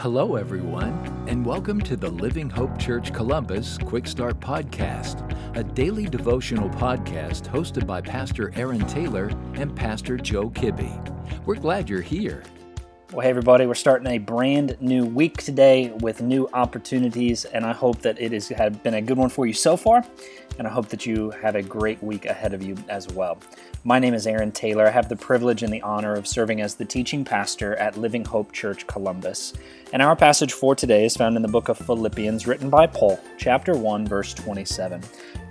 Hello, everyone, and welcome to the Living Hope Church Columbus Quick Start Podcast, a daily devotional podcast hosted by Pastor Aaron Taylor and Pastor Joe Kibbe. We're glad you're here. Well, hey, everybody, we're starting a brand new week today with new opportunities, and I hope that it has been a good one for you so far, and I hope that you have a great week ahead of you as well. My name is Aaron Taylor. I have the privilege and the honor of serving as the teaching pastor at Living Hope Church Columbus. And our passage for today is found in the book of Philippians, written by Paul, chapter 1, verse 27.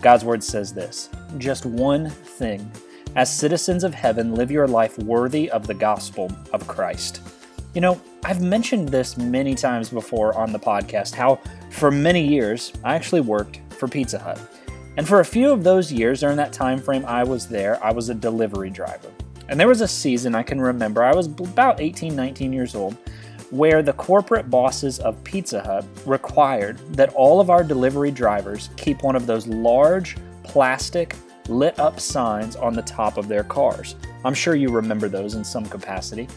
God's word says this Just one thing. As citizens of heaven, live your life worthy of the gospel of Christ. You know, I've mentioned this many times before on the podcast how for many years I actually worked for Pizza Hut. And for a few of those years during that time frame I was there, I was a delivery driver. And there was a season I can remember, I was about 18, 19 years old, where the corporate bosses of Pizza Hut required that all of our delivery drivers keep one of those large plastic lit up signs on the top of their cars. I'm sure you remember those in some capacity.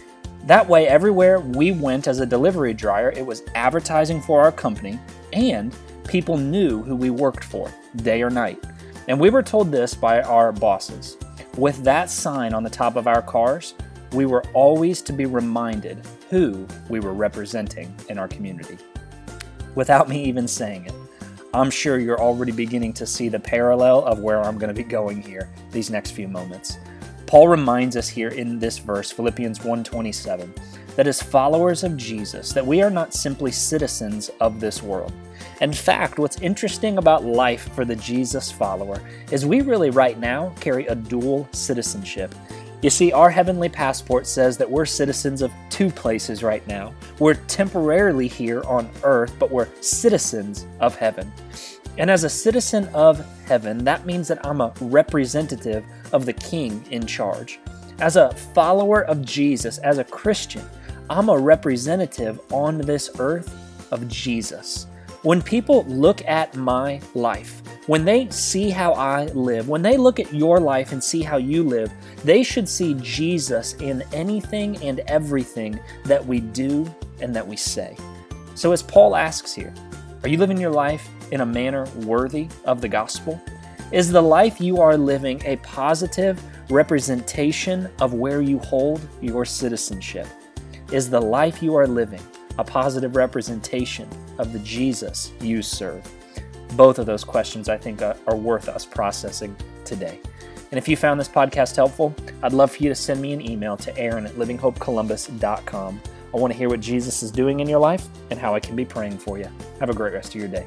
That way, everywhere we went as a delivery dryer, it was advertising for our company and people knew who we worked for, day or night. And we were told this by our bosses. With that sign on the top of our cars, we were always to be reminded who we were representing in our community. Without me even saying it, I'm sure you're already beginning to see the parallel of where I'm going to be going here these next few moments. Paul reminds us here in this verse, Philippians 1:27, that as followers of Jesus, that we are not simply citizens of this world. In fact, what's interesting about life for the Jesus follower is we really right now carry a dual citizenship. You see, our heavenly passport says that we're citizens of two places right now. We're temporarily here on earth, but we're citizens of heaven. And as a citizen of heaven, that means that I'm a representative of the King in charge. As a follower of Jesus, as a Christian, I'm a representative on this earth of Jesus. When people look at my life, when they see how I live, when they look at your life and see how you live, they should see Jesus in anything and everything that we do and that we say. So, as Paul asks here, are you living your life in a manner worthy of the gospel? Is the life you are living a positive representation of where you hold your citizenship? Is the life you are living a positive representation of the Jesus you serve? Both of those questions, I think, are, worth us processing today. And if you found this podcast helpful, I'd love for you to send me an email to aaron at livinghopecolumbus.com. I want to hear what Jesus is doing in your life and how I can be praying for you. Have a great rest of your day.